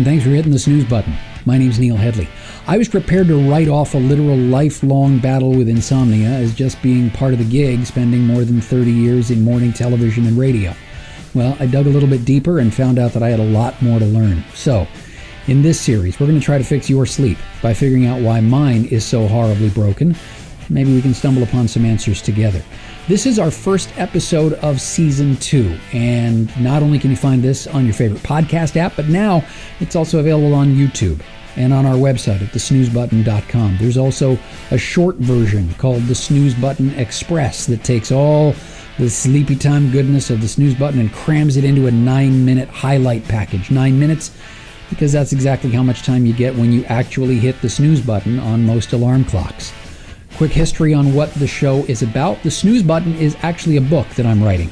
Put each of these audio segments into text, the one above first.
and thanks for hitting the snooze button. My name's Neil Headley. I was prepared to write off a literal lifelong battle with insomnia as just being part of the gig, spending more than 30 years in morning television and radio. Well, I dug a little bit deeper and found out that I had a lot more to learn. So, in this series, we're going to try to fix your sleep by figuring out why mine is so horribly broken. Maybe we can stumble upon some answers together. This is our first episode of season two, and not only can you find this on your favorite podcast app, but now it's also available on YouTube and on our website at thesnoozebutton.com. There's also a short version called the Snooze Button Express that takes all the sleepy time goodness of the snooze button and crams it into a nine minute highlight package. Nine minutes because that's exactly how much time you get when you actually hit the snooze button on most alarm clocks. Quick history on what the show is about. The snooze button is actually a book that I'm writing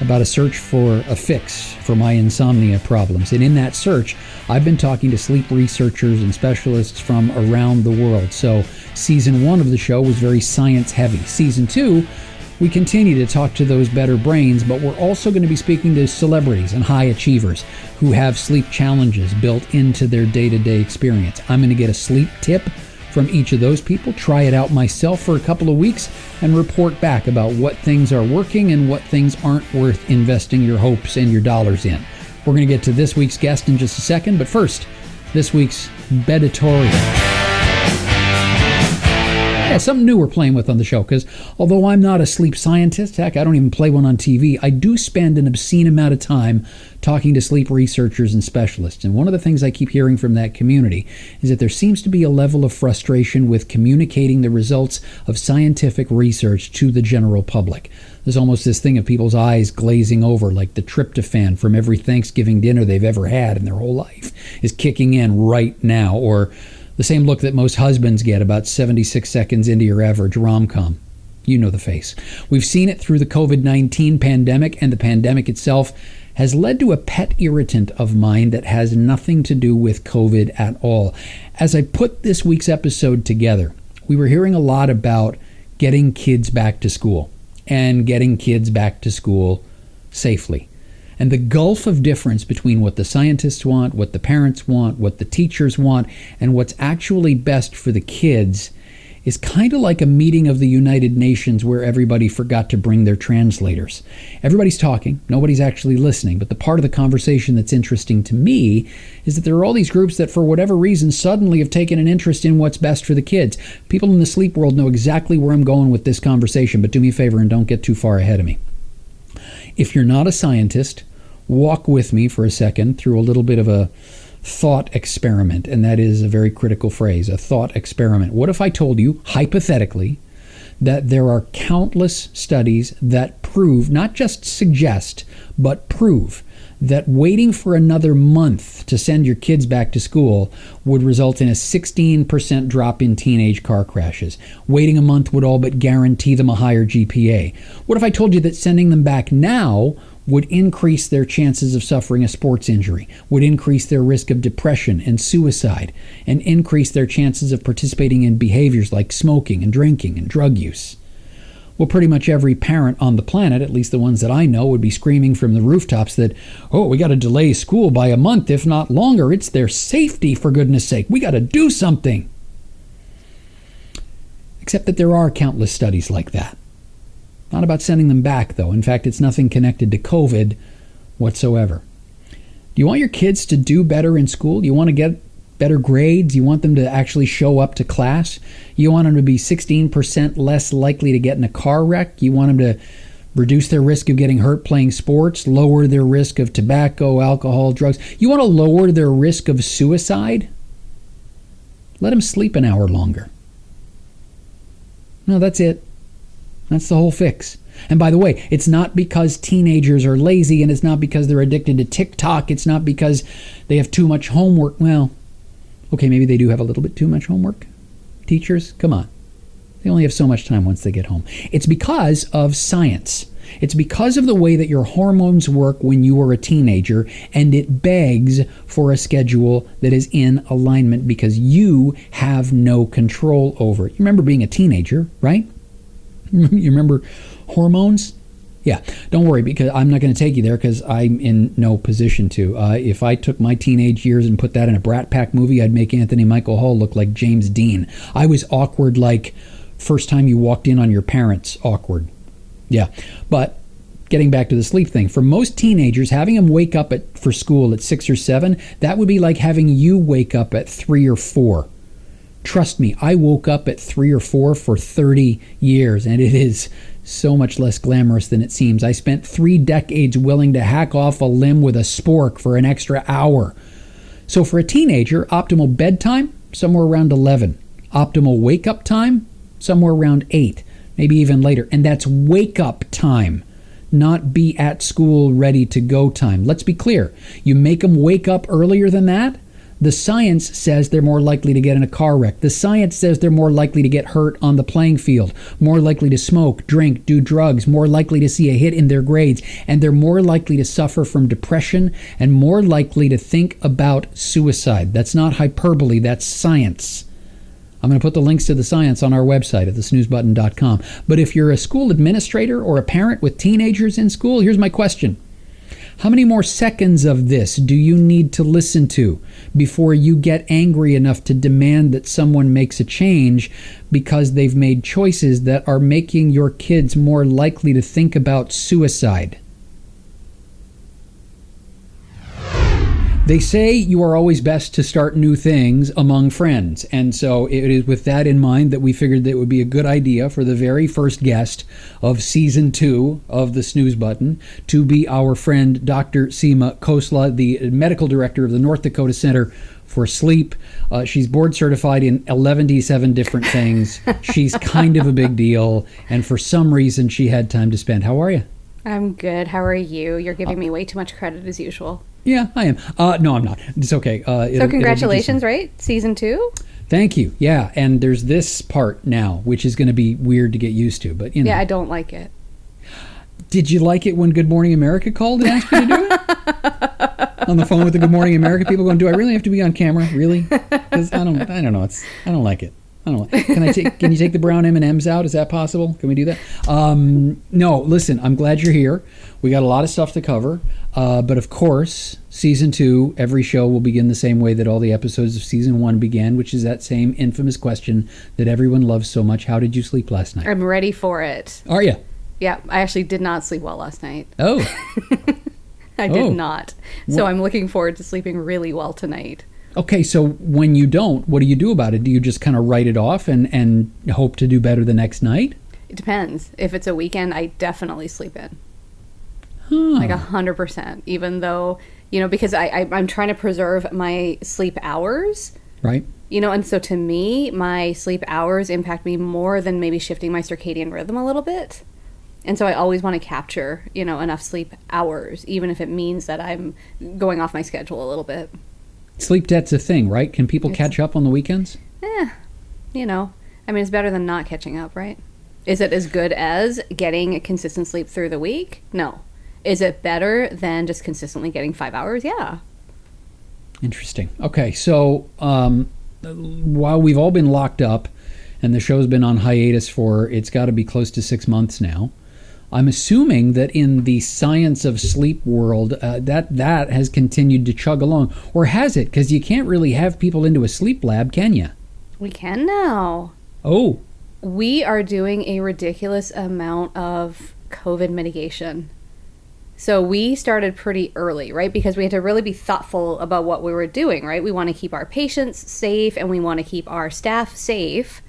about a search for a fix for my insomnia problems. And in that search, I've been talking to sleep researchers and specialists from around the world. So, season one of the show was very science heavy. Season two, we continue to talk to those better brains, but we're also going to be speaking to celebrities and high achievers who have sleep challenges built into their day to day experience. I'm going to get a sleep tip from each of those people, try it out myself for a couple of weeks, and report back about what things are working and what things aren't worth investing your hopes and your dollars in. We're going to get to this week's guest in just a second, but first, this week's Bedatorial. Yeah, something new we're playing with on the show because although I'm not a sleep scientist, heck, I don't even play one on TV, I do spend an obscene amount of time talking to sleep researchers and specialists. And one of the things I keep hearing from that community is that there seems to be a level of frustration with communicating the results of scientific research to the general public. There's almost this thing of people's eyes glazing over, like the tryptophan from every Thanksgiving dinner they've ever had in their whole life is kicking in right now, or the same look that most husbands get about 76 seconds into your average rom com. You know the face. We've seen it through the COVID 19 pandemic, and the pandemic itself has led to a pet irritant of mine that has nothing to do with COVID at all. As I put this week's episode together, we were hearing a lot about getting kids back to school and getting kids back to school safely. And the gulf of difference between what the scientists want, what the parents want, what the teachers want, and what's actually best for the kids is kind of like a meeting of the United Nations where everybody forgot to bring their translators. Everybody's talking, nobody's actually listening, but the part of the conversation that's interesting to me is that there are all these groups that, for whatever reason, suddenly have taken an interest in what's best for the kids. People in the sleep world know exactly where I'm going with this conversation, but do me a favor and don't get too far ahead of me. If you're not a scientist, walk with me for a second through a little bit of a thought experiment, and that is a very critical phrase a thought experiment. What if I told you, hypothetically, that there are countless studies that prove, not just suggest, but prove that waiting for another month to send your kids back to school would result in a 16% drop in teenage car crashes. Waiting a month would all but guarantee them a higher GPA. What if I told you that sending them back now would increase their chances of suffering a sports injury, would increase their risk of depression and suicide, and increase their chances of participating in behaviors like smoking and drinking and drug use. Well, pretty much every parent on the planet, at least the ones that I know, would be screaming from the rooftops that, oh, we got to delay school by a month, if not longer. It's their safety, for goodness sake. We got to do something. Except that there are countless studies like that. Not about sending them back, though. In fact, it's nothing connected to COVID whatsoever. Do you want your kids to do better in school? Do you want to get better grades? You want them to actually show up to class? You want them to be 16% less likely to get in a car wreck? You want them to reduce their risk of getting hurt playing sports, lower their risk of tobacco, alcohol, drugs? You want to lower their risk of suicide? Let them sleep an hour longer. No, that's it. That's the whole fix. And by the way, it's not because teenagers are lazy and it's not because they're addicted to TikTok. It's not because they have too much homework. Well, okay, maybe they do have a little bit too much homework. Teachers, come on. They only have so much time once they get home. It's because of science. It's because of the way that your hormones work when you are a teenager, and it begs for a schedule that is in alignment because you have no control over it. You remember being a teenager, right? you remember hormones? Yeah, don't worry because I'm not going to take you there because I'm in no position to. Uh, if I took my teenage years and put that in a Brat Pack movie, I'd make Anthony Michael Hall look like James Dean. I was awkward like first time you walked in on your parents, awkward. Yeah, but getting back to the sleep thing, for most teenagers, having them wake up at, for school at six or seven, that would be like having you wake up at three or four. Trust me, I woke up at three or four for 30 years, and it is so much less glamorous than it seems. I spent three decades willing to hack off a limb with a spork for an extra hour. So, for a teenager, optimal bedtime, somewhere around 11. Optimal wake up time, somewhere around 8, maybe even later. And that's wake up time, not be at school ready to go time. Let's be clear. You make them wake up earlier than that, the science says they're more likely to get in a car wreck. The science says they're more likely to get hurt on the playing field, more likely to smoke, drink, do drugs, more likely to see a hit in their grades, and they're more likely to suffer from depression and more likely to think about suicide. That's not hyperbole, that's science. I'm going to put the links to the science on our website at thesnoozebutton.com. But if you're a school administrator or a parent with teenagers in school, here's my question. How many more seconds of this do you need to listen to before you get angry enough to demand that someone makes a change because they've made choices that are making your kids more likely to think about suicide? They say you are always best to start new things among friends. And so it is with that in mind that we figured that it would be a good idea for the very first guest of season two of the Snooze Button to be our friend Dr. Seema Khosla, the medical director of the North Dakota Center for Sleep. Uh, she's board certified in 117 different things. she's kind of a big deal. And for some reason, she had time to spend. How are you? I'm good. How are you? You're giving me way too much credit as usual. Yeah, I am. Uh, no, I'm not. It's okay. Uh, so congratulations, right? Season two. Thank you. Yeah, and there's this part now, which is going to be weird to get used to, but you know. Yeah, I don't like it. Did you like it when Good Morning America called and asked you to do it? on the phone with the Good Morning America people going, "Do I really have to be on camera? Really?" Because I don't. I don't know. It's. I don't like it. I don't know. Can I take? Can you take the brown M and M's out? Is that possible? Can we do that? Um, no. Listen, I'm glad you're here. We got a lot of stuff to cover, uh, but of course, season two, every show will begin the same way that all the episodes of season one began, which is that same infamous question that everyone loves so much: How did you sleep last night? I'm ready for it. Are you? Yeah, I actually did not sleep well last night. Oh. I did oh. not. So what? I'm looking forward to sleeping really well tonight. Okay, so when you don't, what do you do about it? Do you just kind of write it off and, and hope to do better the next night? It depends. If it's a weekend, I definitely sleep in. Huh. Like a hundred percent. Even though you know, because I, I I'm trying to preserve my sleep hours. Right. You know, and so to me, my sleep hours impact me more than maybe shifting my circadian rhythm a little bit. And so I always want to capture, you know, enough sleep hours, even if it means that I'm going off my schedule a little bit. Sleep debt's a thing, right? Can people it's, catch up on the weekends? Eh, you know, I mean, it's better than not catching up, right? Is it as good as getting consistent sleep through the week? No. Is it better than just consistently getting five hours? Yeah. Interesting. Okay, so um, while we've all been locked up and the show's been on hiatus for it's got to be close to six months now, I'm assuming that in the science of sleep world, uh, that that has continued to chug along, or has it? Because you can't really have people into a sleep lab, can you? We can now. Oh. We are doing a ridiculous amount of COVID mitigation. So we started pretty early, right? Because we had to really be thoughtful about what we were doing, right? We want to keep our patients safe and we want to keep our staff safe.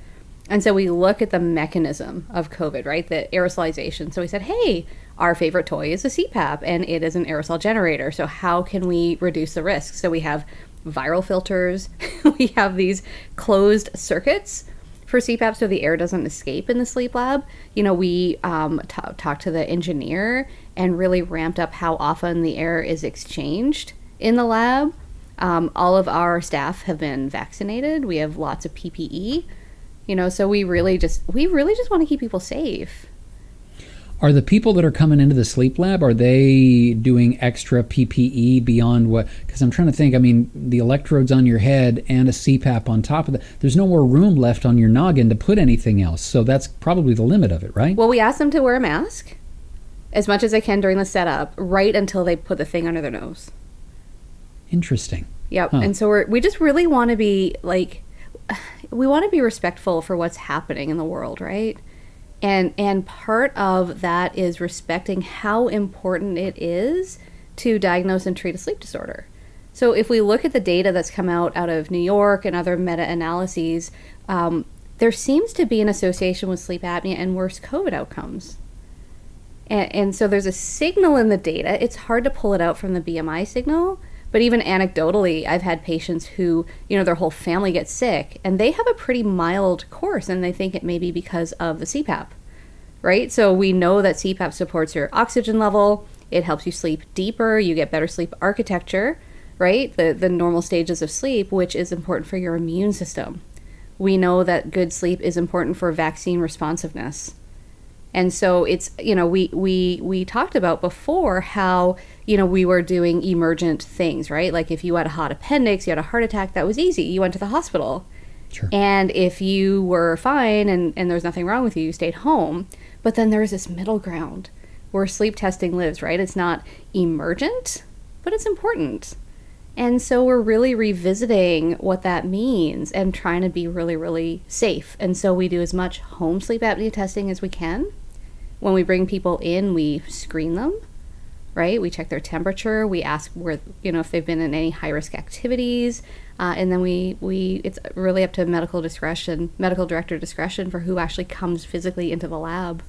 And so we look at the mechanism of COVID, right? The aerosolization. So we said, hey, our favorite toy is a CPAP and it is an aerosol generator. So how can we reduce the risk? So we have viral filters, we have these closed circuits for CPAP so the air doesn't escape in the sleep lab. You know, we um, t- talked to the engineer and really ramped up how often the air is exchanged in the lab. Um, all of our staff have been vaccinated. We have lots of PPE. You know, so we really just we really just want to keep people safe. Are the people that are coming into the sleep lab are they doing extra PPE beyond what? Because I'm trying to think. I mean, the electrodes on your head and a CPAP on top of that. There's no more room left on your noggin to put anything else. So that's probably the limit of it, right? Well, we asked them to wear a mask as much as I can during the setup, right until they put the thing under their nose. Interesting. Yep. Huh. And so we're, we just really want to be like, we want to be respectful for what's happening in the world, right? And and part of that is respecting how important it is to diagnose and treat a sleep disorder. So if we look at the data that's come out out of New York and other meta-analyses, um, there seems to be an association with sleep apnea and worse COVID outcomes. And, and so there's a signal in the data. It's hard to pull it out from the BMI signal, but even anecdotally, I've had patients who, you know, their whole family gets sick and they have a pretty mild course and they think it may be because of the CPAP, right? So we know that CPAP supports your oxygen level, it helps you sleep deeper, you get better sleep architecture, right? The, the normal stages of sleep, which is important for your immune system. We know that good sleep is important for vaccine responsiveness. And so it's you know we we we talked about before how you know we were doing emergent things right like if you had a hot appendix you had a heart attack that was easy you went to the hospital Sure. and if you were fine and and there was nothing wrong with you you stayed home but then there's this middle ground where sleep testing lives right it's not emergent but it's important and so we're really revisiting what that means and trying to be really, really safe. And so we do as much home sleep apnea testing as we can. When we bring people in, we screen them, right? We check their temperature. We ask where, you know, if they've been in any high risk activities. Uh, and then we, we, it's really up to medical discretion, medical director discretion for who actually comes physically into the lab.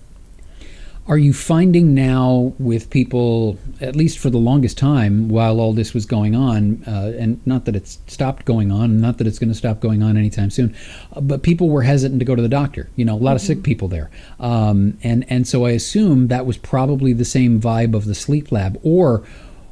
Are you finding now with people, at least for the longest time while all this was going on, uh, and not that it's stopped going on, not that it's going to stop going on anytime soon, uh, but people were hesitant to go to the doctor. You know, a lot of sick people there, um, and and so I assume that was probably the same vibe of the sleep lab, or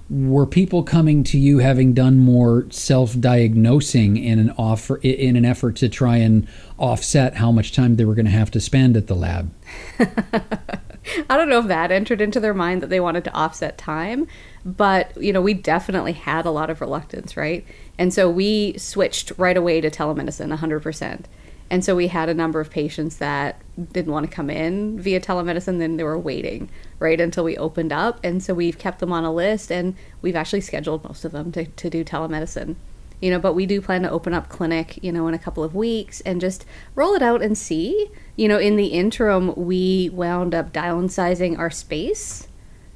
were people coming to you having done more self-diagnosing in an offer in an effort to try and offset how much time they were going to have to spend at the lab? I don't know if that entered into their mind that they wanted to offset time, but you know, we definitely had a lot of reluctance, right? And so we switched right away to telemedicine 100%. And so we had a number of patients that didn't want to come in via telemedicine, then they were waiting right until we opened up. And so we've kept them on a list and we've actually scheduled most of them to, to do telemedicine you know but we do plan to open up clinic you know in a couple of weeks and just roll it out and see. You know in the interim we wound up downsizing our space.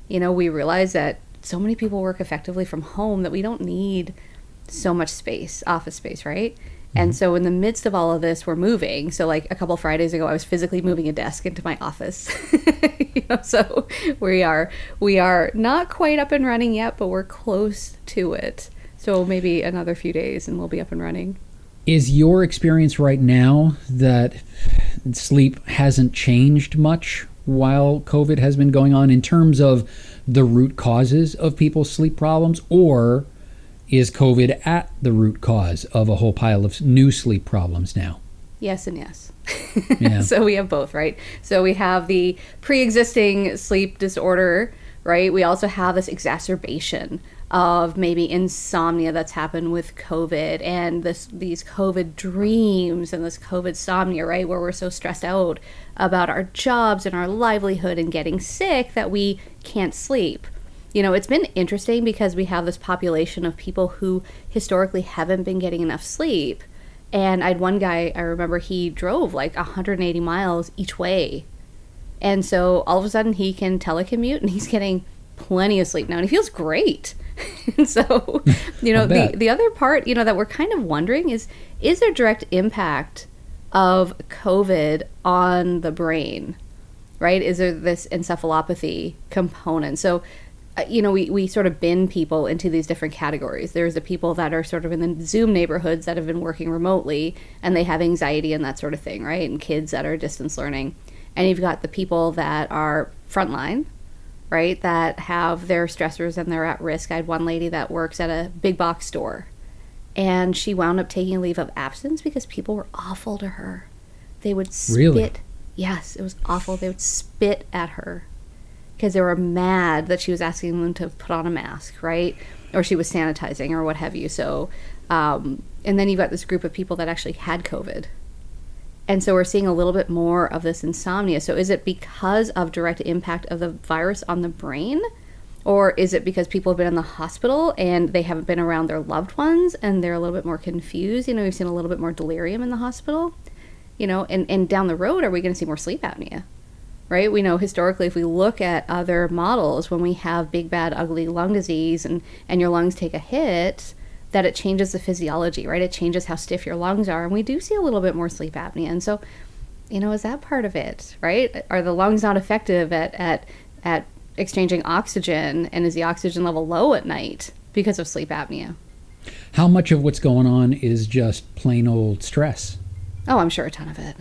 You know we realized that so many people work effectively from home that we don't need so much space office space right? And mm-hmm. so in the midst of all of this we're moving. So like a couple fridays ago i was physically moving a desk into my office. You know so we are we are not quite up and running yet but we're close to it so maybe another few days and we'll be up and running. Is your experience right now that sleep hasn't changed much while COVID has been going on in terms of the root causes of people's sleep problems, or is COVID at the root cause of a whole pile of new sleep problems now? Yes and yes. Yeah. so we have both, right? So we have the pre existing sleep disorder, right? We also have this exacerbation of maybe insomnia that's happened with COVID and this these COVID dreams and this COVID somnia, right? Where we're so stressed out about our jobs and our livelihood and getting sick that we can't sleep. You know, it's been interesting because we have this population of people who historically haven't been getting enough sleep. And I had one guy, I remember he drove like 180 miles each way. And so all of a sudden he can telecommute and he's getting plenty of sleep now and he feels great. And so, you know, the, the other part, you know, that we're kind of wondering is is there direct impact of COVID on the brain? Right? Is there this encephalopathy component? So, uh, you know, we, we sort of bin people into these different categories. There's the people that are sort of in the Zoom neighborhoods that have been working remotely and they have anxiety and that sort of thing, right? And kids that are distance learning. And you've got the people that are frontline, right? That have their stressors and they're at risk. I had one lady that works at a big box store and she wound up taking a leave of absence because people were awful to her. They would spit. Really? Yes, it was awful. They would spit at her because they were mad that she was asking them to put on a mask, right? Or she was sanitizing or what have you. So, um, and then you've got this group of people that actually had COVID. And so we're seeing a little bit more of this insomnia. So is it because of direct impact of the virus on the brain? Or is it because people have been in the hospital and they haven't been around their loved ones and they're a little bit more confused? You know, we've seen a little bit more delirium in the hospital. You know, and, and down the road, are we going to see more sleep apnea? Right? We know historically, if we look at other models, when we have big, bad, ugly lung disease and, and your lungs take a hit, that it changes the physiology, right? It changes how stiff your lungs are. And we do see a little bit more sleep apnea. And so, you know, is that part of it, right? Are the lungs not effective at, at, at exchanging oxygen? And is the oxygen level low at night because of sleep apnea? How much of what's going on is just plain old stress? Oh, I'm sure a ton of it.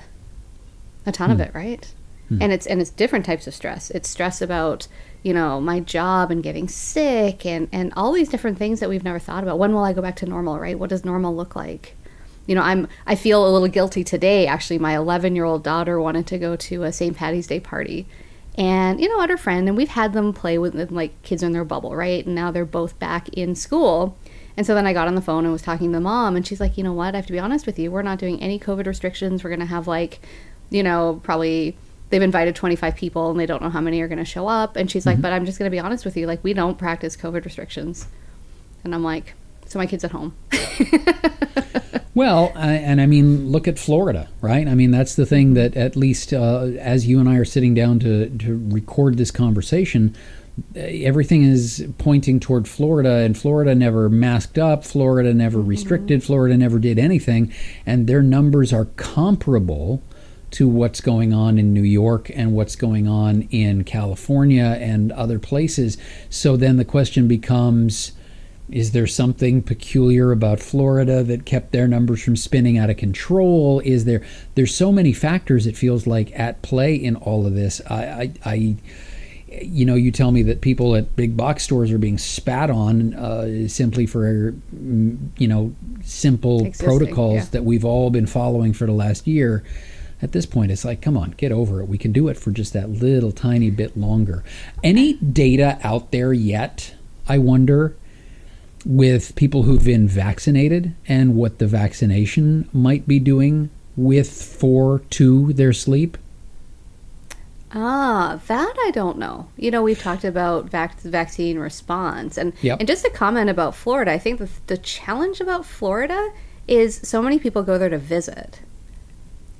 A ton hmm. of it, right? Hmm. And it's and it's different types of stress. It's stress about you know my job and getting sick and and all these different things that we've never thought about. When will i go back to normal right? What does normal look like? You know i'm i feel a little guilty today actually. My 11 year old daughter wanted to go to a st patty's day party. And you know at her friend and we've had them play with like kids in their bubble right? And now they're both back in school. And so then i got on the phone and was talking to the mom and she's like you know what? I have to be honest with you. We're not doing any covid restrictions. We're to have like you know probably they've invited 25 people and they don't know how many are going to show up. And she's like, mm-hmm. but I'm just going to be honest with you. Like, we don't practice COVID restrictions. And I'm like, so my kid's at home. well, I, and I mean, look at Florida, right? I mean, that's the thing that at least uh, as you and I are sitting down to, to record this conversation, everything is pointing toward Florida, and Florida never masked up, Florida never mm-hmm. restricted, mm-hmm. Florida never did anything, and their numbers are comparable to what's going on in New York and what's going on in California and other places. So then the question becomes is there something peculiar about Florida that kept their numbers from spinning out of control? Is there there's so many factors it feels like at play in all of this. I, I, I you know, you tell me that people at big box stores are being spat on uh, simply for, mm, you know, simple Existing, protocols yeah. that we've all been following for the last year at this point it's like come on get over it we can do it for just that little tiny bit longer any data out there yet i wonder with people who've been vaccinated and what the vaccination might be doing with for to their sleep Ah, that I don't know. You know, we've talked about vac- vaccine response, and yep. and just a comment about Florida. I think the the challenge about Florida is so many people go there to visit,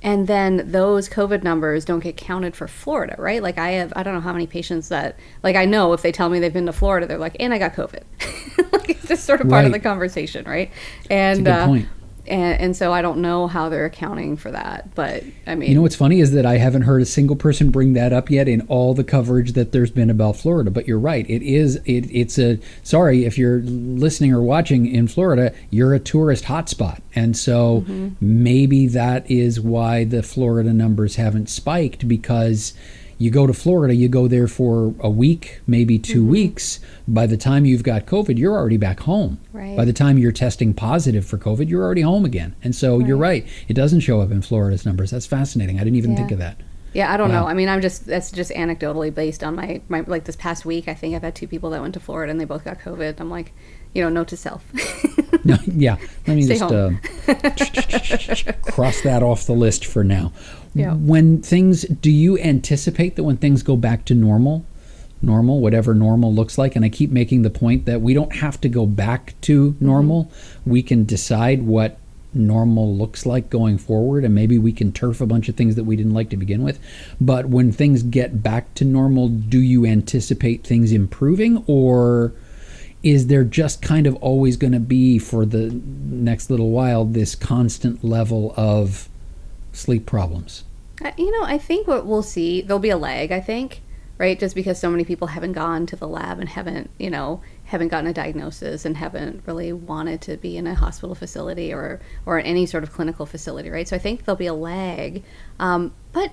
and then those covid numbers don't get counted for florida right? Like i have i don't know how many patients that like i know if they tell me they've been to florida they're like and i got covid. Like it's just sort of part right. of the conversation right? And uh, and, and so I don't know how they're accounting for that. But I mean, you know what's funny is that I haven't heard a single person bring that up yet in all the coverage that there's been about Florida. But you're right; it is it, it's a sorry if you're listening or watching in Florida, you're a tourist hotspot, and so mm-hmm. maybe that is why the Florida numbers haven't spiked because you go to Florida, you go there for a week, maybe 2 mm-hmm. weeks. By the time you've got COVID, you're already back home. Right. By the time you're testing positive for COVID, you're already home again. And so right. you're right. It doesn't show up in Florida's numbers. That's fascinating. I didn't even yeah. think of that. Yeah, I don't wow. know. I mean, I'm just that's just anecdotally based on my, my like this past week. I think I've had two people that went to Florida and they both got COVID. I'm like, you know, note to self. no, yeah, let me Stay just uh, cross that off the list for now. Yeah. When things, do you anticipate that when things go back to normal, normal, whatever normal looks like, and I keep making the point that we don't have to go back to normal. Mm-hmm. We can decide what normal looks like going forward, and maybe we can turf a bunch of things that we didn't like to begin with. But when things get back to normal, do you anticipate things improving, or is there just kind of always going to be for the next little while this constant level of sleep problems? You know, I think what we'll see, there'll be a lag, I think, right? Just because so many people haven't gone to the lab and haven't, you know, haven't gotten a diagnosis and haven't really wanted to be in a hospital facility or or any sort of clinical facility, right? So I think there'll be a lag. Um, but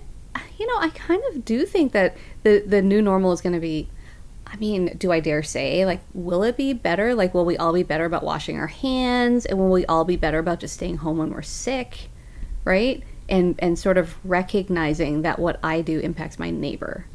you know, I kind of do think that the the new normal is going to be. I mean, do I dare say, like, will it be better? Like, will we all be better about washing our hands, and will we all be better about just staying home when we're sick, right? And and sort of recognizing that what I do impacts my neighbor.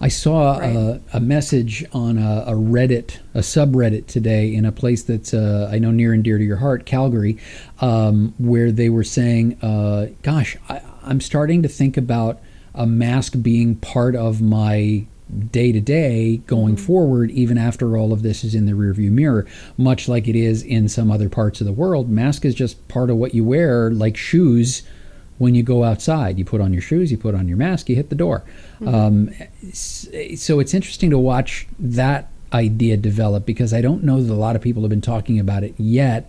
I saw right. a, a, message on a, a, Reddit, a subreddit today, in a place that's uh, I know near and dear to your heart, Calgary, um, where they were saying, uh, "Gosh, I, I'm starting to think about a mask being part of my day to day going forward, even after all of this is in the rearview mirror, much like it is in some other parts of the world. Mask is just part of what you wear, like shoes. When you go outside, you put on your shoes, you put on your mask, you hit the door. Um, so it's interesting to watch that idea develop because I don't know that a lot of people have been talking about it yet.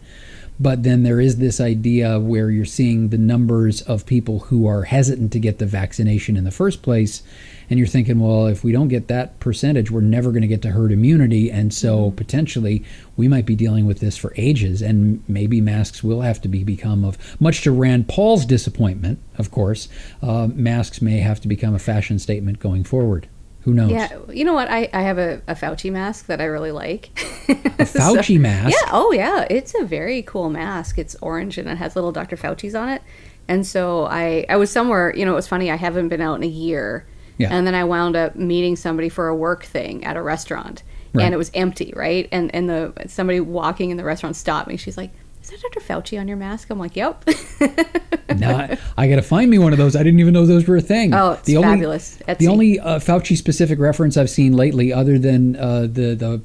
But then there is this idea where you're seeing the numbers of people who are hesitant to get the vaccination in the first place. And you're thinking, well, if we don't get that percentage, we're never going to get to herd immunity. And so potentially we might be dealing with this for ages. And maybe masks will have to be become of, much to Rand Paul's disappointment, of course, uh, masks may have to become a fashion statement going forward. Who knows? Yeah, you know what? I, I have a, a Fauci mask that I really like. A Fauci mask. Yeah, oh yeah, it's a very cool mask. It's orange and it has little Dr. Fauci's on it. And so I I was somewhere, you know, it was funny, I haven't been out in a year. Yeah. And then I wound up meeting somebody for a work thing at a restaurant. Right. And it was empty, right? And and the somebody walking in the restaurant stopped me. She's like, "Is that Dr. Fauci on your mask?" I'm like, "Yep." Nah, I got to find me one of those. I didn't even know those were a thing. Oh, it's fabulous. The Etsy. only uh, Fauci specific reference I've seen lately, other than uh, the the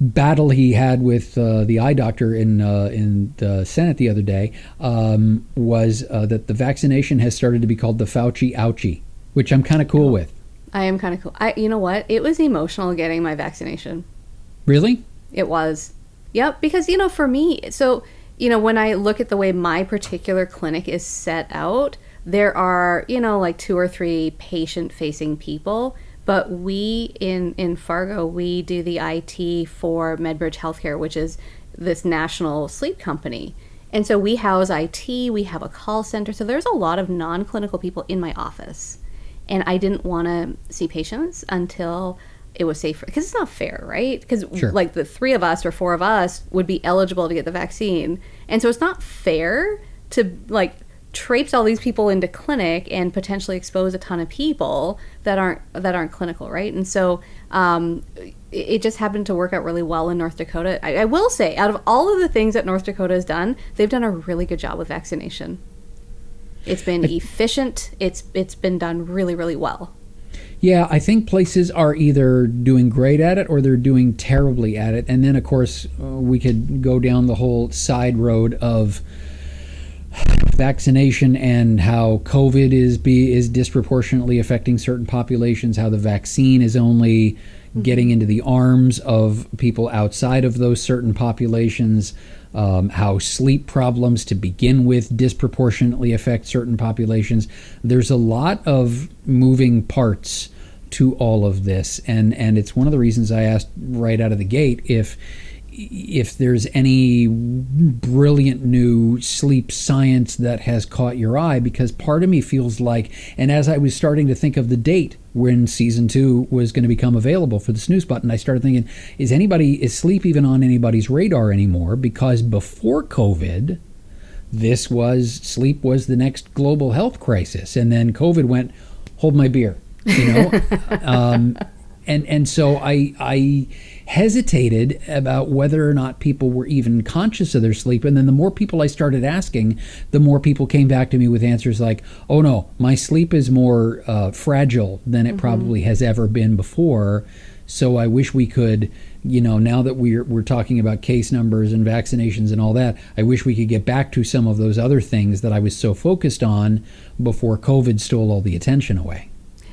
battle he had with uh, the eye doctor in uh, in the Senate the other day, um, was uh, that the vaccination has started to be called the Fauci ouchie, which I'm kind of cool with. I am kind of cool. I you know what? It was emotional getting my vaccination. Really? It was. Yep, because you know, for me, so you know, when I look at the way my particular clinic is set out, there are, you know, like two or three patient-facing people, but we in in Fargo, we do the IT for MedBridge Healthcare, which is this national sleep company. And so we house IT, we have a call center. So there's a lot of non-clinical people in my office. And I didn't want to see patients until it was safe because it's not fair, right? Because Sure. like the three of us or four of us would be eligible to get the vaccine, and so it's not fair to like traipse all these people into clinic and potentially expose a ton of people that aren't that aren't clinical, right? And so um, it, it just happened to work out really well in North Dakota. I, I will say, out of all of the things that North Dakota has done, they've done a really good job with vaccination. It's been efficient. It's it's been done really really well. Yeah, I think places are either doing great at it or they're doing terribly at it. And then, of course, uh, we could go down the whole side road of vaccination and how COVID is be is disproportionately affecting certain populations. How the vaccine is only getting into the arms of people outside of those certain populations. Um, how sleep problems to begin with disproportionately affect certain populations. There's a lot of moving parts to all of this, and and it's one of the reasons I asked right out of the gate if if there's any brilliant new sleep science that has caught your eye because part of me feels like and as i was starting to think of the date when season two was going to become available for the snooze button i started thinking is anybody is sleep even on anybody's radar anymore? Because before covid this was sleep was the next global health crisis and then covid went hold my beer you know? Um, and and so I I hesitated about whether or not people were even conscious of their sleep. And then the more people I started asking the more people came back to me with answers like oh no my sleep is more uh, fragile than it probably has ever been before. So I wish we could you know now that we're we're talking about case numbers and vaccinations and all that I wish we could get back to some of those other things that I was so focused on before covid stole all the attention away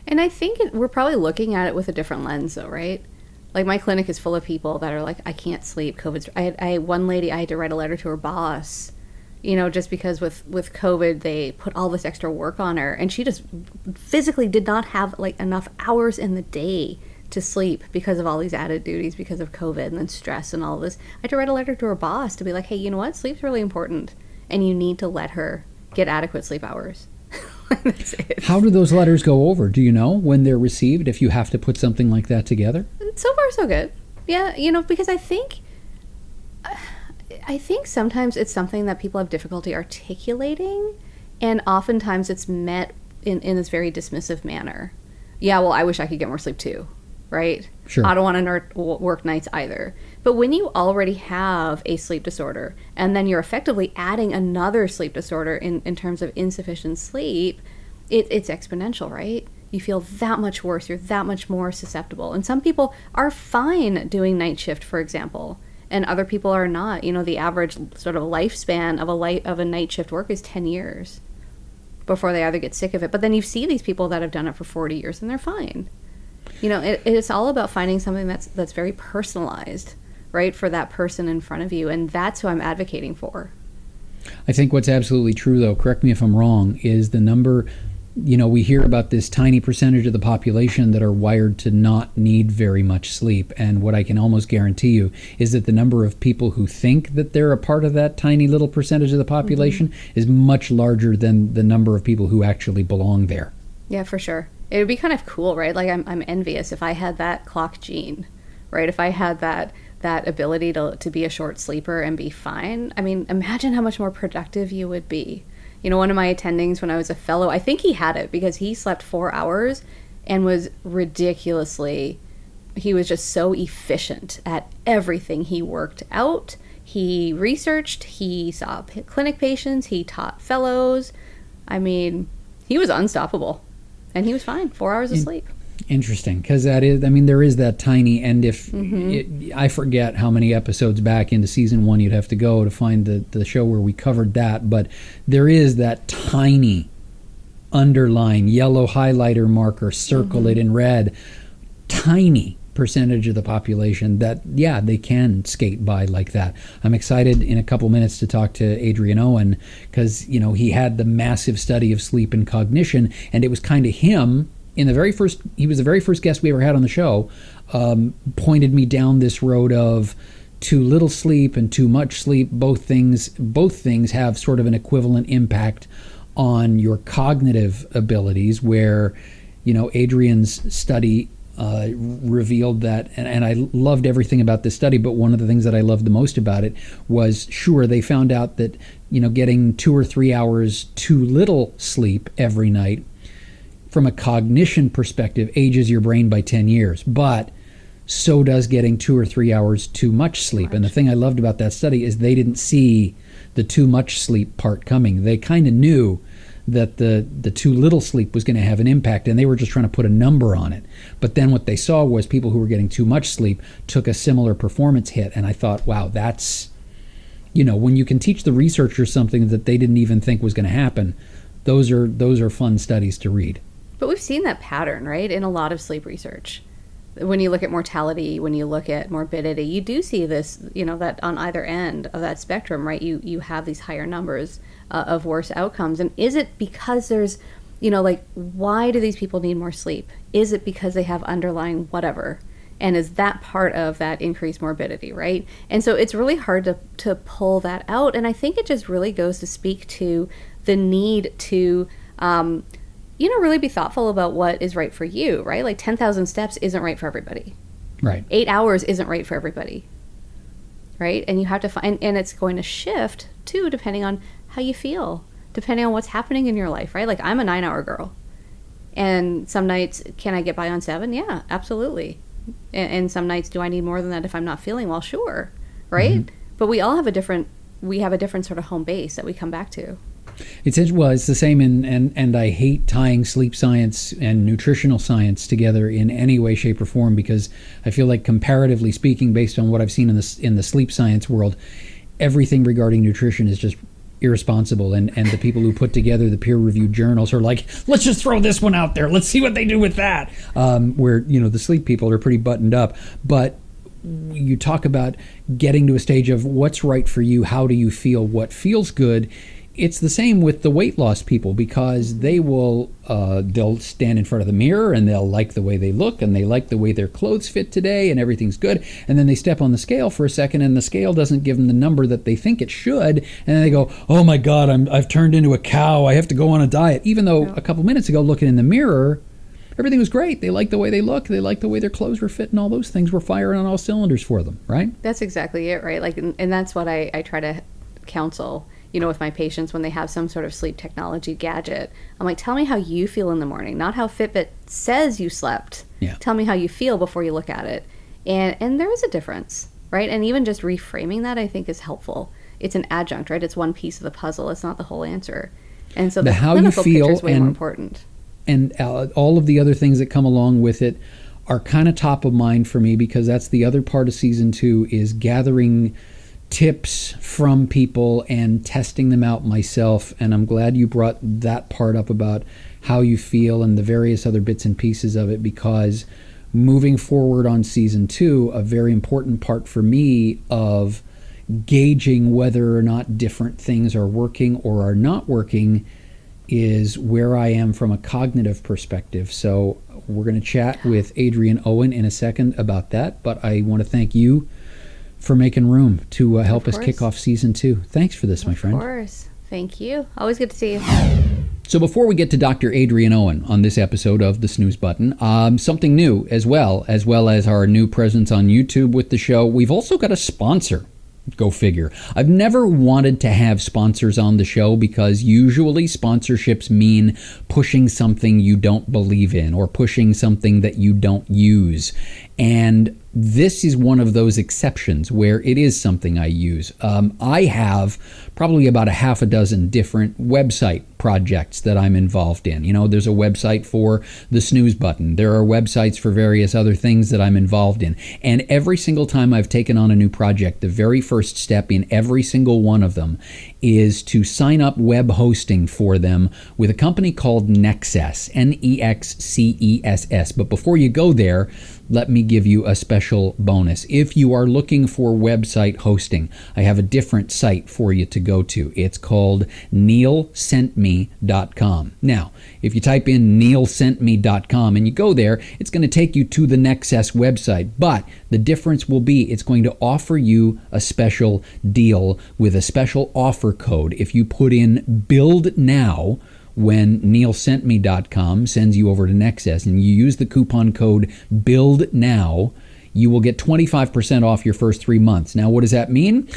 And I think it, we're probably looking at it with a different lens, though, right? Like my clinic is full of people that are like, I can't sleep. COVID's. I had, I one lady. I had to write a letter to her boss, you know, just because with with COVID they put all this extra work on her, and she just physically did not have like enough hours in the day to sleep because of all these added duties because of COVID and then stress and all this. I had to write a letter to her boss to be like, hey, you know what? Sleep's really important, and you need to let her get adequate sleep hours. That's it. How do those letters go over? Do you know when they're received if you have to put something like that together? so far so good yeah you know because i think i think sometimes it's something that people have difficulty articulating and oftentimes it's met in, in this very dismissive manner yeah well i wish i could get more sleep too right Sure. i don't want to work nights either but when you already have a sleep disorder and then you're effectively adding another sleep disorder in, in terms of insufficient sleep it, it's exponential, right? You feel that much worse. You're that much more susceptible. And some people are fine doing night shift, for example, and other people are not. You know, the average sort of lifespan of a light of a night shift work is 10 years before they either get sick of it. But then you see these people that have done it for 40 years and they're fine. You know, it, it's all about finding something that's that's very personalized, right, for that person in front of you, and that's who I'm advocating for. I think what's absolutely true, though, correct me if I'm wrong, is the number you know, we hear about this tiny percentage of the population that are wired to not need very much sleep. And what I can almost guarantee you is that the number of people who think that they're a part of that tiny little percentage of the population mm-hmm. is much larger than the number of people who actually belong there. Yeah, for sure. It would be kind of cool, right? Like I'm, I'm envious if I had that clock gene, right? If I had that that ability to, to be a short sleeper and be fine. I mean, imagine how much more productive you would be you know, one of my attendings when I was a fellow, I think he had it because he slept four hours and was ridiculously, he was just so efficient at everything. He worked out, he researched, he saw clinic patients, he taught fellows. I mean, he was unstoppable and he was fine, four hours of sleep interesting because that is i mean there is that tiny and if mm-hmm. it, i forget how many episodes back into season one you'd have to go to find the, the show where we covered that but there is that tiny underline yellow highlighter marker circle mm-hmm. it in red tiny percentage of the population that yeah they can skate by like that i'm excited in a couple minutes to talk to adrian owen because you know he had the massive study of sleep and cognition and it was kind of him in the very first, he was the very first guest we ever had on the show, um, pointed me down this road of too little sleep and too much sleep. Both things, both things have sort of an equivalent impact on your cognitive abilities. Where, you know, Adrian's study uh, revealed that, and, and, I loved everything about this study, but one of the things that I loved the most about it was sure, they found out that, you know, getting two or three hours too little sleep every night from a cognition perspective, ages your brain by 10 years. But so does getting two or three hours too much sleep. And the thing I loved about that study is they didn't see the too much sleep part coming. They kind of knew that the the too little sleep was going to have an impact and they were just trying to put a number on it. But then what they saw was people who were getting too much sleep took a similar performance hit and I thought, wow, that's you know, when you can teach the researchers something that they didn't even think was going to happen, those are those are fun studies to read. But we've seen that pattern, right, in a lot of sleep research. When you look at mortality, when you look at morbidity, you do see this, you know, that on either end of that spectrum, right, you, you have these higher numbers uh, of worse outcomes. And is it because there's, you know, like, why do these people need more sleep? Is it because they have underlying whatever? and is that part of that increased morbidity right and so it's really hard to, to pull that out and i think it just really goes to speak to the need to um, you know, really be thoughtful about what is right for you, right? Like 10,000 steps isn't right for everybody. Right. Eight hours isn't right for everybody. Right. And you have to find, and it's going to shift too, depending on how you feel, depending on what's happening in your life, right? Like I'm a nine hour girl. And some nights, can I get by on seven? Yeah, absolutely. And, and some nights, do I need more than that if I'm not feeling well? Sure. Right. Mm-hmm. But we all have a different, we have a different sort of home base that we come back to. It's well, it's the same, in, and and I hate tying sleep science and nutritional science together in any way, shape, or form because I feel like comparatively speaking, based on what I've seen in the in the sleep science world, everything regarding nutrition is just irresponsible and and the people who put together the peer reviewed journals are like let's just throw this one out there. Let's see what they do with that. Um, where you know the sleep people are pretty buttoned up. But you talk about getting to a stage of what's right for you how do you feel what feels good it's the same with the weight loss people because they will uh, they'll stand in front of the mirror and they'll like the way they look and they like the way their clothes fit today and everything's good. And then they step on the scale for a second and the scale doesn't give them the number that they think it should. And then they go oh my god I'm, i've turned into a cow. I have to go on a diet. Even though a couple minutes ago looking in the mirror everything was great. They like the way they look. They like the way their clothes were fitting. all those things were firing on all cylinders for them right? That's exactly it right? Like and, and that's what I, I try to counsel you know, with my patients when they have some sort of sleep technology gadget. I'm like, tell me how you feel in the morning, not how Fitbit says you slept. Yeah. Tell me how you feel before you look at it. And and there is a difference, right? And even just reframing that I think is helpful. It's an adjunct, right? It's one piece of the puzzle. It's not the whole answer. And so The the, how you feel is way more important. and uh, all of the other things that come along with it are kind of top of mind for me because that's the other part of season two is gathering tips from people and testing them out myself and i'm glad you brought that part up about how you feel and the various other bits and pieces of it because moving forward on season two a very important part for me of gauging whether or not different things are working or are not working is where I am from a cognitive perspective. So we're going to chat with Adrian Owen in a second about that. But I want to thank you for making room to uh, help us kick off season two. Thanks for this, my friend. Of course. Thank you. Always good to see you. So before we get to Dr. Adrian Owen on this episode of the Snooze Button, um, something new as well, as well as our new presence on YouTube with the show. We've also got a sponsor. Go figure. I've never wanted to have sponsors on the show because usually sponsorships mean pushing something you don't believe in or pushing something that you don't use. And this is one of those exceptions where it is something I use. Um, I have probably about a half a dozen different website projects that I'm involved in. You know, there's a website for the snooze button, there are websites for various other things that I'm involved in. And every single time I've taken on a new project, the very first step in every single one of them is to sign up web hosting for them with a company called Nexcess, N E X C E S S. But before you go there, let me give you a special bonus. If you are looking for website hosting, I have a different site for you to go to. It's called neilsentme.com. Now, if you type in neilsentme.com and you go there, it's going to take you to the Nexcess website. But the difference will be it's going to offer you a special deal with a special offer code. If you put in build now, when neilsentme.com sends you over to Nexcess and you use the coupon code BUILD NOW, you will get 25% off your first three months. Now, what does that mean?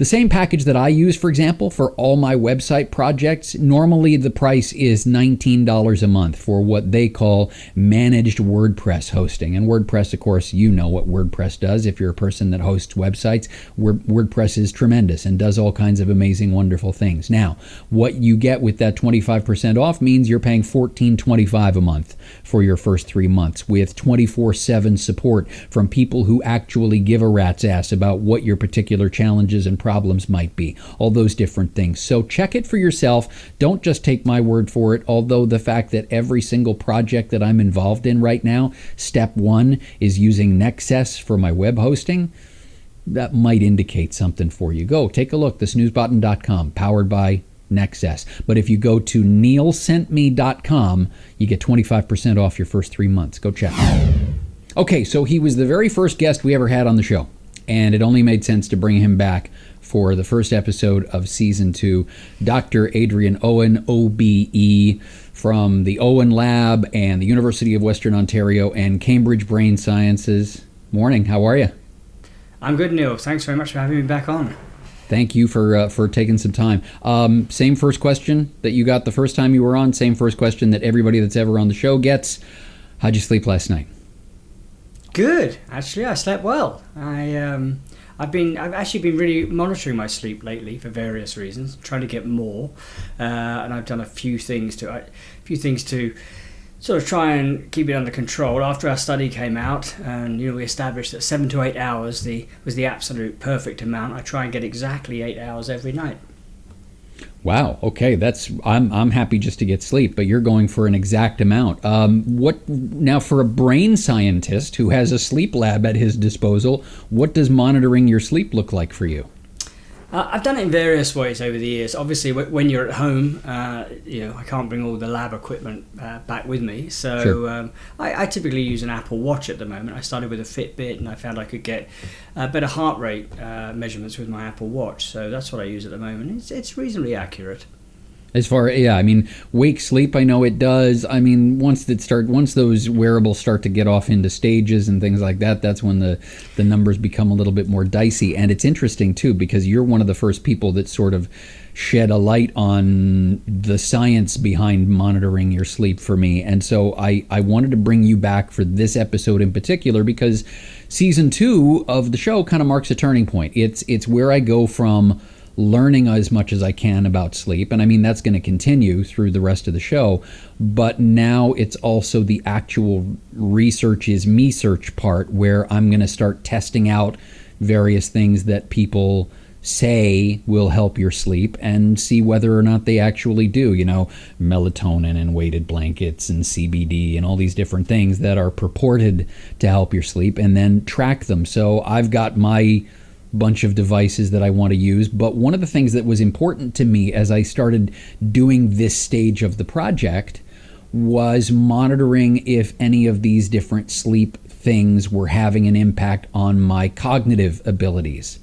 The same package that I use, for example, for all my website projects, normally the price is $19 a month for what they call managed WordPress hosting. And WordPress, of course, you know what WordPress does. If you're a person that hosts websites, WordPress is tremendous and does all kinds of amazing, wonderful things. Now, what you get with that 25% off means you're paying $14.25 a month for your first three months with 24 7 support from people who actually give a rat's ass about what your particular challenges and problems might be, all those different things. So check it for yourself. Don't just take my word for it, although the fact that every single project that I'm involved in right now, step one is using Nexcess for my web hosting. That might indicate something for you. Go take a look, thesnoozebutton.com, powered by Nexcess. But if you go to neilsentme.com, you get 25% off your first three months. Go check. Okay, so he was the very first guest we ever had on the show, and it only made sense to bring him back for the first episode of season two. Dr. Adrian Owen, OBE, from the Owen Lab and the University of Western Ontario and Cambridge Brain Sciences. Morning, how are you? I'm good, Neil. Thanks very much for having me back on. Thank you for uh, for taking some time. Um, same first question that you got the first time you were on. Same first question that everybody that's ever on the show gets. How'd you sleep last night? Good. Actually, I slept well. I um, I've been I've actually been really monitoring my sleep lately for various reasons, trying to get more, uh, and I've done a few things to a few things to sort of try and keep it under control. After our study came out, and you know we established that seven to eight hours the was the absolute perfect amount. I try and get exactly eight hours every night. Wow. Okay, that's I'm I'm happy just to get sleep, but you're going for an exact amount. Um, what now for a brain scientist who has a sleep lab at his disposal? What does monitoring your sleep look like for you? Uh, I've done it in various ways over the years. Obviously, w- when you're at home, uh, you know I can't bring all the lab equipment uh, back with me, so Sure. um, I, I typically use an Apple Watch at the moment. I started with a Fitbit, and I found I could get uh, better heart rate uh, measurements with my Apple Watch. So that's what I use at the moment. It's, it's reasonably accurate. As far yeah, I mean, wake sleep. I know it does. I mean, once that start, once those wearables start to get off into stages and things like that, that's when the the numbers become a little bit more dicey. And it's interesting too because you're one of the first people that sort of shed a light on the science behind monitoring your sleep for me. And so I I wanted to bring you back for this episode in particular because season two of the show kind of marks a turning point. It's it's where I go from learning as much as I can about sleep. And I mean, that's going to continue through the rest of the show. But now it's also the actual research is me search part where I'm going to start testing out various things that people say will help your sleep and see whether or not they actually do. You know, melatonin and weighted blankets and CBD and all these different things that are purported to help your sleep and then track them. So I've got my bunch of devices that I want to use. But one of the things that was important to me as I started doing this stage of the project was monitoring if any of these different sleep things were having an impact on my cognitive abilities.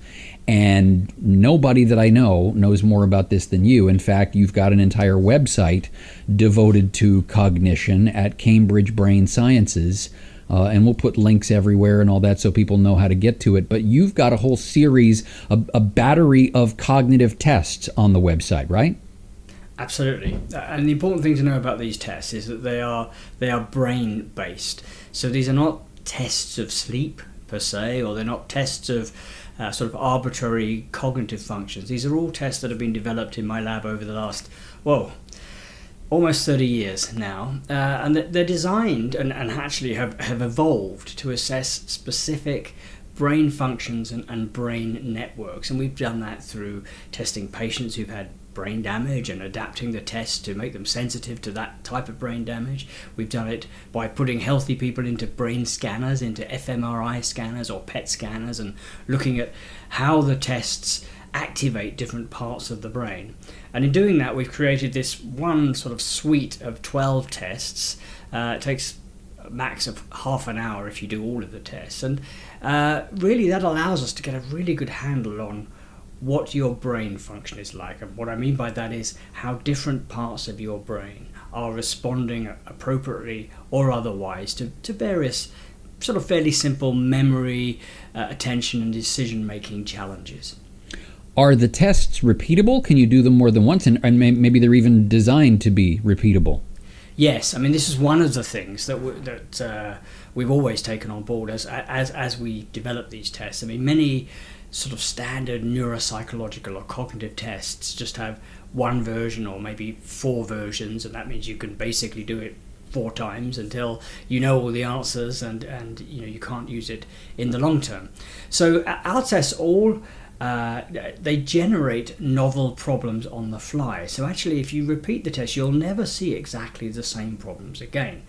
And nobody that I know knows more about this than you. In fact, you've got an entire website devoted to cognition at Cambridge Brain Sciences. Uh, and we'll put links everywhere and all that so people know how to get to it. But you've got a whole series, a, a battery of cognitive tests on the website, right? Absolutely, and the important thing to know about these tests is that they are they are brain based. So these are not tests of sleep per se, or they're not tests of uh, sort of arbitrary cognitive functions. These are all tests that have been developed in my lab over the last, whoa, almost 30 years now. Uh, and they're designed and, and actually have, have evolved to assess specific brain functions and, and brain networks. And we've done that through testing patients who've had brain damage and adapting the tests to make them sensitive to that type of brain damage. We've done it by putting healthy people into brain scanners, into fMRI scanners or PET scanners, and looking at how the tests activate different parts of the brain. And in doing that, we've created this one sort of suite of 12 tests. Uh, it takes a max of half an hour if you do all of the tests. And uh, really, that allows us to get a really good handle on what your brain function is like. And what I mean by that is how different parts of your brain are responding appropriately or otherwise to, to various sort of fairly simple memory, uh, attention, and decision making challenges. Are the tests repeatable? Can you do them more than once? And, and maybe they're even designed to be repeatable? Yes, I mean this is one of the things that we, that uh, we've always taken on board as as as we develop these tests. I mean many sort of standard neuropsychological or cognitive tests just have one version or maybe four versions, and that means you can basically do it four times until you know all the answers and and you know you can't use it in the long term. So our tests all uh, they generate novel problems on the fly. So actually, if you repeat the test, you'll never see exactly the same problems again.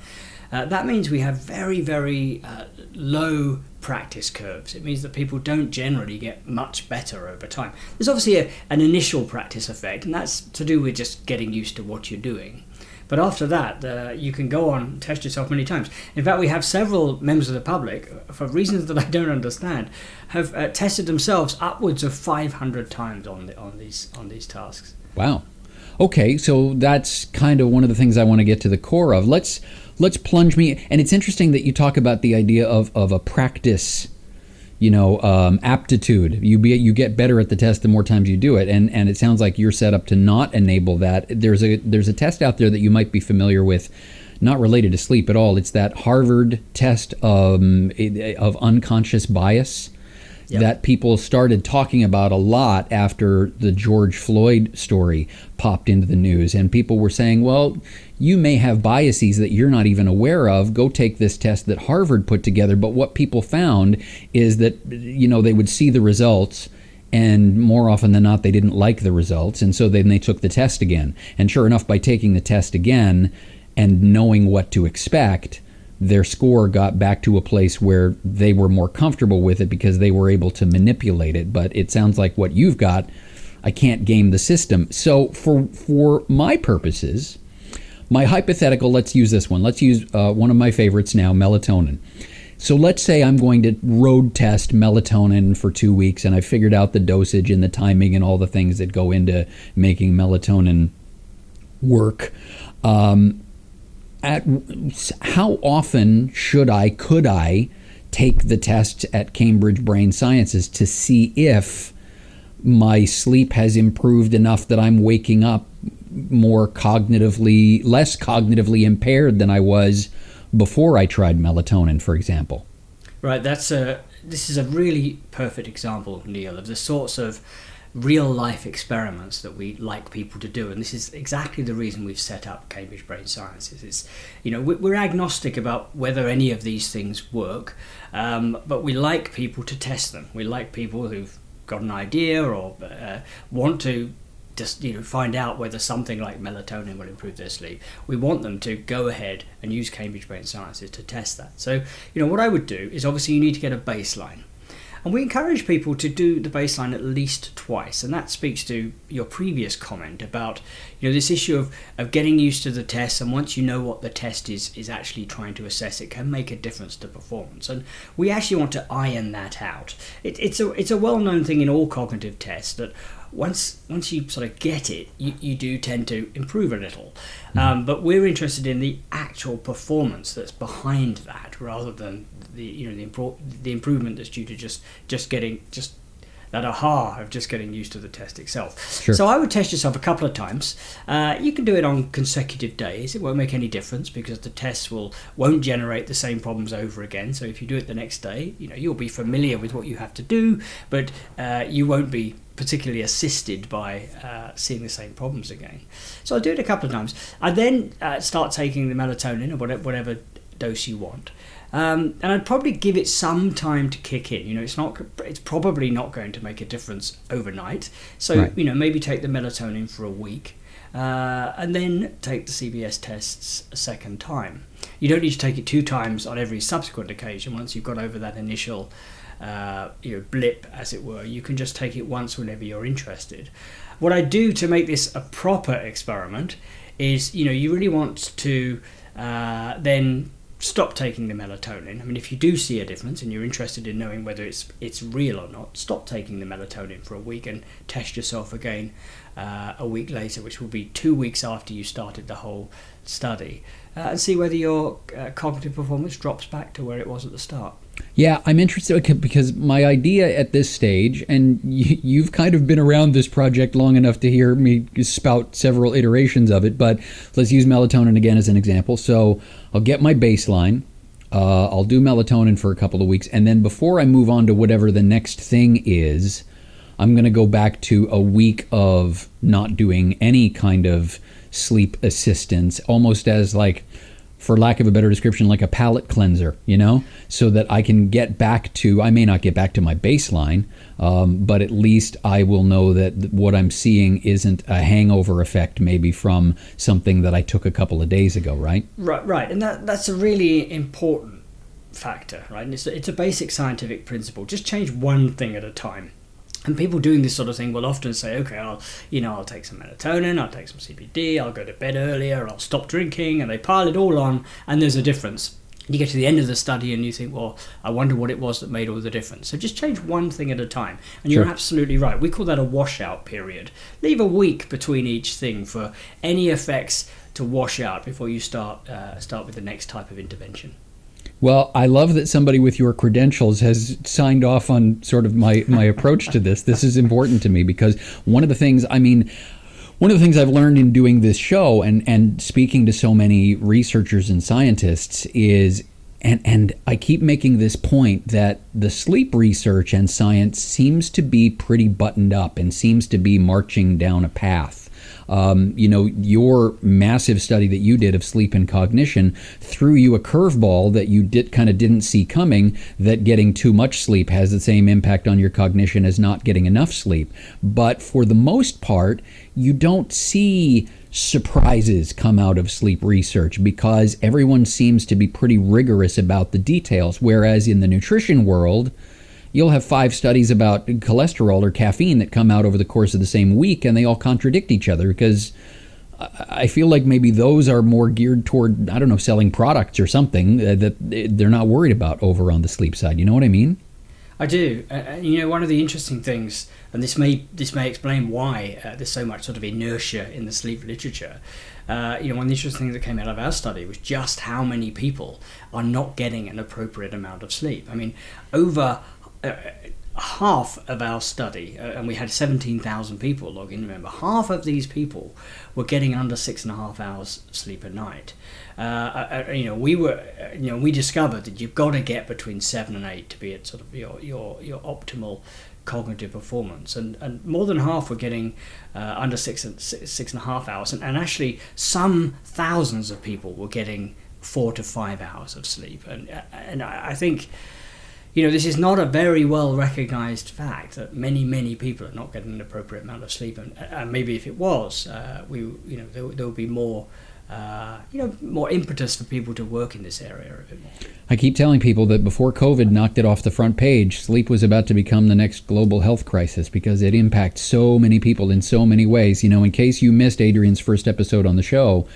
Uh, that means we have very, very uh, low practice curves. It means that people don't generally get much better over time. There's obviously a, an initial practice effect, and that's to do with just getting used to what you're doing. But after that, uh, you can go on test yourself many times. In fact, we have several members of the public, for reasons that I don't understand, have uh, tested themselves upwards of 500 times on the, on these on these tasks. Wow. Okay, so that's kind of one of the things I want to get to the core of. Let's let's plunge me. And it's interesting that you talk about the idea of, of a practice, you know, um, aptitude. You be you get better at the test the more times you do it, and and it sounds like you're set up to not enable that. There's a there's a test out there that you might be familiar with. Not related to sleep at all. It's that Harvard test um, of unconscious bias yep. that people started talking about a lot after the George Floyd story popped into the news. And people were saying, well, you may have biases that you're not even aware of. Go take this test that Harvard put together. But what people found is that, you know, they would see the results and more often than not they didn't like the results and so then they took the test again and sure enough by taking the test again and knowing what to expect their score got back to a place where they were more comfortable with it because they were able to manipulate it. But it sounds like what you've got, I can't game the system. So for for my purposes, my hypothetical, let's use this one. Let's use uh, one of my favorites now, melatonin. So let's say I'm going to road test melatonin for two weeks, and I figured out the dosage and the timing and all the things that go into making melatonin work. Um, at how often should I, could I take the tests at Cambridge Brain Sciences to see if my sleep has improved enough that I'm waking up more cognitively, less cognitively impaired than I was before I tried melatonin, for example? Right, that's a this is a really perfect example, Neil, of the sorts of real life experiments that we like people to do. And this is exactly the reason we've set up cambridge brain sciences. It's you know we're agnostic about whether any of these things work um, but we like people to test them. We like people who've got an idea or uh, want to just you know find out whether something like melatonin will improve their sleep. We want them to go ahead and use cambridge brain sciences to test that. So you know what i would do is obviously you need to get a baseline and we encourage people to do the baseline at least twice. And that speaks to your previous comment about you know this issue of, of getting used to the test and once you know what the test is is actually trying to assess it can make a difference to performance. And we actually want to iron that out. It, it's a it's a well known thing in all cognitive tests that once once you sort of get it, you, you do tend to improve a little. Mm-hmm. Um, but we're interested in the actual performance that's behind that, rather than the you know the impro- the improvement that's due to just just getting just that aha of just getting used to the test itself. Sure. So I would test yourself a couple of times. Uh, you can do it on consecutive days. It won't make any difference because the tests will won't generate the same problems over again. So if you do it the next day, you know you'll be familiar with what you have to do, but uh, you won't be particularly assisted by uh, seeing the same problems again. So I'll do it a couple of times. I then uh, start taking the melatonin or whatever, whatever dose you want. Um, and I'd probably give it some time to kick in. You know, it's not. It's probably not going to make a difference overnight. So right. you know, maybe take the melatonin for a week, uh, and then take the CBS tests a second time. You don't need to take it two times on every subsequent occasion. Once you've got over that initial, uh, you know, blip, as it were, you can just take it once whenever you're interested. What I do to make this a proper experiment is, you know, you really want to uh, then stop taking the melatonin. I mean, if you do see a difference and you're interested in knowing whether it's it's real or not, stop taking the melatonin for a week and test yourself again uh, a week later, which will be two weeks after you started the whole study, uh, and see whether your uh, cognitive performance drops back to where it was at the start. Yeah, I'm interested because my idea at this stage, and you, have kind of been around this project long enough to hear me spout several iterations of it, but let's use melatonin again as an example. So I'll get my baseline. Uh, I'll do melatonin for a couple of weeks, and then before I move on to whatever the next thing is, I'm going to go back to a week of not doing any kind of sleep assistance, almost as like for lack of a better description, like a palate cleanser, you know, so that I can get back to, I may not get back to my baseline, um, but at least I will know that what I'm seeing isn't a hangover effect, maybe from something that I took a couple of days ago, right? Right, right. And that, that's a really important factor, right? And it's a, it's a basic scientific principle. Just change one thing at a time and people doing this sort of thing will often say, okay, I'll, you know, I'll take some melatonin, I'll take some CBD, I'll go to bed earlier, I'll stop drinking, and they pile it all on, and there's a difference. You get to the end of the study and you think, well, I wonder what it was that made all the difference. So just change one thing at a time. And you're absolutely right. We call that a washout period. Leave a week between each thing for any effects to wash out before you start uh, start with the next type of intervention. Well, I love that somebody with your credentials has signed off on sort of my, my approach to this. This is important to me because one of the things, I mean, one of the things I've learned in doing this show and, and speaking to so many researchers and scientists is, and, and I keep making this point that the sleep research and science seems to be pretty buttoned up and seems to be marching down a path um, you know, your massive study that you did of sleep and cognition threw you a curveball that you did kind of didn't see coming. That getting too much sleep has the same impact on your cognition as not getting enough sleep. But for the most part, you don't see surprises come out of sleep research because everyone seems to be pretty rigorous about the details. Whereas in the nutrition world, you'll have five studies about cholesterol or caffeine that come out over the course of the same week, and they all contradict each other because I feel like maybe those are more geared toward I don't know selling products or something uh, that they're not worried about over on the sleep side. You know what I mean? I do. Uh, you know, one of the interesting things, and this may this may explain why uh, there's so much sort of inertia in the sleep literature. Uh, you know, one of the interesting things that came out of our study was just how many people are not getting an appropriate amount of sleep. I mean, over half of our study, uh, and we had 17,000 people log in, remember, half of these people were getting under six and a half hours sleep a night. Uh, uh, uh you know, we were, you know, we discovered that you've got to get between seven and eight to be at sort of your, your, your optimal cognitive performance, and, and more than half were getting uh, under six and six, six and a half hours, and, and actually some thousands of people were getting four to five hours of sleep, and and I think. You know, this is not a very well recognized fact that many, many people are not getting an appropriate amount of sleep, and, and maybe if it was, uh, we, you know, there, there would be more uh, you know, more impetus for people to work in this area a bit more. I keep telling people that before COVID knocked it off the front page, sleep was about to become the next global health crisis because it impacts so many people in so many ways. You know, in case you missed Adrian's first episode on the show,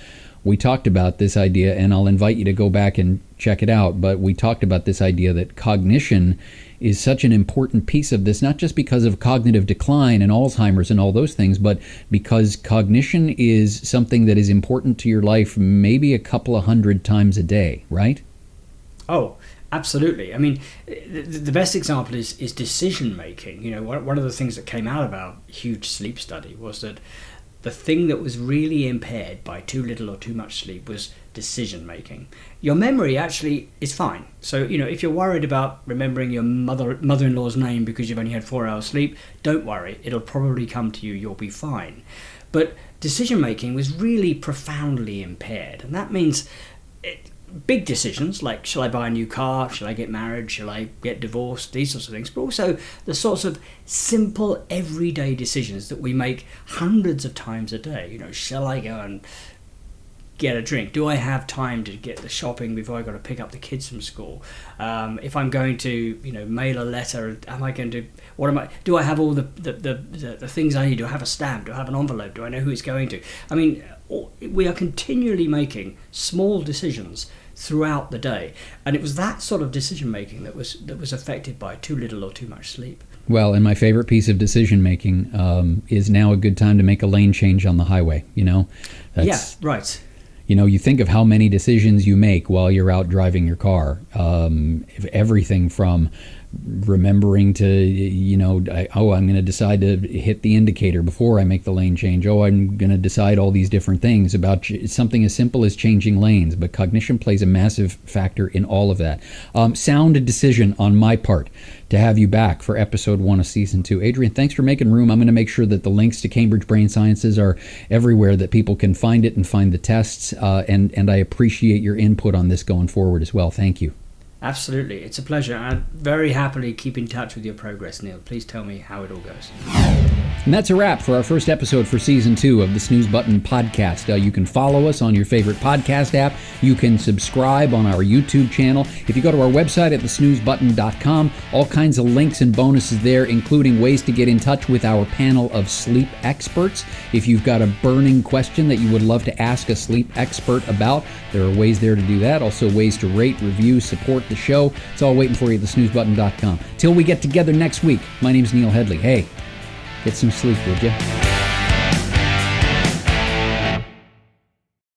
we talked about this idea, and I'll invite you to go back and check it out. But we talked about this idea that cognition is such an important piece of this, not just because of cognitive decline and Alzheimer's and all those things, but because cognition is something that is important to your life maybe a couple of hundred times a day, right? Oh, absolutely. I mean, the, best example is, is decision making. You know, one of the things that came out of our huge sleep study was that the thing that was really impaired by too little or too much sleep was decision making. Your memory actually is fine. So, you know, if you're worried about remembering your mother mother-in-law's name because you've only had 4 hours sleep, don't worry. It'll probably come to you. You'll be fine. But decision making was really profoundly impaired, and that means it, big decisions like shall I buy a new car, shall I get married, shall I get divorced, these sorts of things, but also the sorts of simple everyday decisions that we make hundreds of times a day. You know, shall I go and get a drink? Do I have time to get the shopping before I got to pick up the kids from school? Um, if I'm going to, you know, mail a letter, am I going to? What am I? Do I have all the the, the, the, the things I need? Do I have a stamp? Do I have an envelope? Do I know who it's going to? I mean, we are continually making small decisions throughout the day. And it was that sort of decision making that was that was affected by too little or too much sleep. Well, and my favorite piece of decision making um, is now a good time to make a lane change on the highway. You know, That's, yeah, right. You know, you think of how many decisions you make while you're out driving your car. Um, everything from remembering to you know I, oh i'm going to decide to hit the indicator before i make the lane change. Oh i'm going to decide all these different things about something as simple as changing lanes but cognition plays a massive factor in all of that. Um, sound decision on my part to have you back for episode one of season two. Adrian thanks for making room. I'm going to make sure that the links to cambridge brain sciences are everywhere that people can find it and find the tests uh, and and i appreciate your input on this going forward as well. Thank you Absolutely. It's a pleasure. I very happily keep in touch with your progress, Neil. Please tell me how it all goes. And that's a wrap for our first episode for season two of the Snooze Button podcast. Uh, you can follow us on your favorite podcast app. You can subscribe on our YouTube channel. If you go to our website at thesnoozebutton.com, all kinds of links and bonuses there, including ways to get in touch with our panel of sleep experts. If you've got a burning question that you would love to ask a sleep expert about, there are ways there to do that. Also, ways to rate, review, support the show. It's all waiting for you at thesnoozebutton.com. Till we get together next week, my name is Neil Headley. Hey, Get some sleep, would you?